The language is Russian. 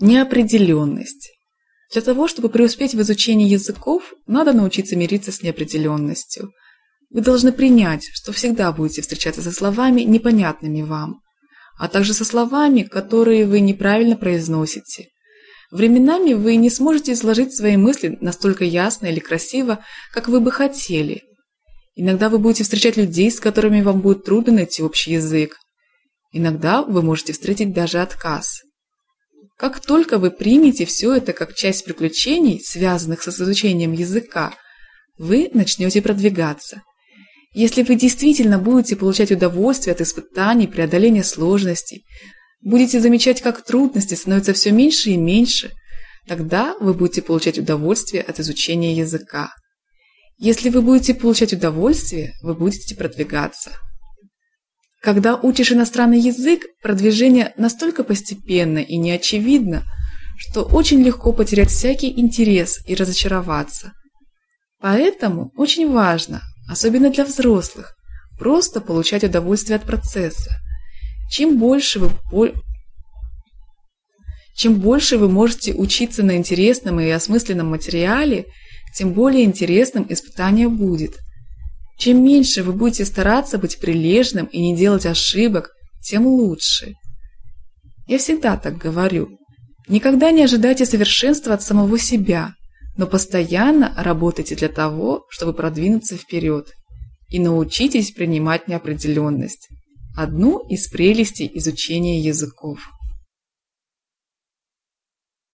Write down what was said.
Неопределенность. Для того, чтобы преуспеть в изучении языков, надо научиться мириться с неопределенностью. Вы должны принять, что всегда будете встречаться со словами, непонятными вам, а также со словами, которые вы неправильно произносите. Временами вы не сможете изложить свои мысли настолько ясно или красиво, как вы бы хотели. Иногда вы будете встречать людей, с которыми вам будет трудно найти общий язык. Иногда вы можете встретить даже отказ. Как только вы примете все это как часть приключений, связанных с изучением языка, вы начнете продвигаться. Если вы действительно будете получать удовольствие от испытаний, преодоления сложностей, будете замечать, как трудности становятся все меньше и меньше, тогда вы будете получать удовольствие от изучения языка. Если вы будете получать удовольствие, вы будете продвигаться. Когда учишь иностранный язык, продвижение настолько постепенно и неочевидно, что очень легко потерять всякий интерес и разочароваться. Поэтому очень важно, особенно для взрослых, просто получать удовольствие от процесса. Чем больше вы чем больше вы можете учиться на интересном и осмысленном материале, тем более интересным испытание будет. Чем меньше вы будете стараться быть прилежным и не делать ошибок, тем лучше. Я всегда так говорю. Никогда не ожидайте совершенства от самого себя, но постоянно работайте для того, чтобы продвинуться вперед. И научитесь принимать неопределенность. Одну из прелестей изучения языков.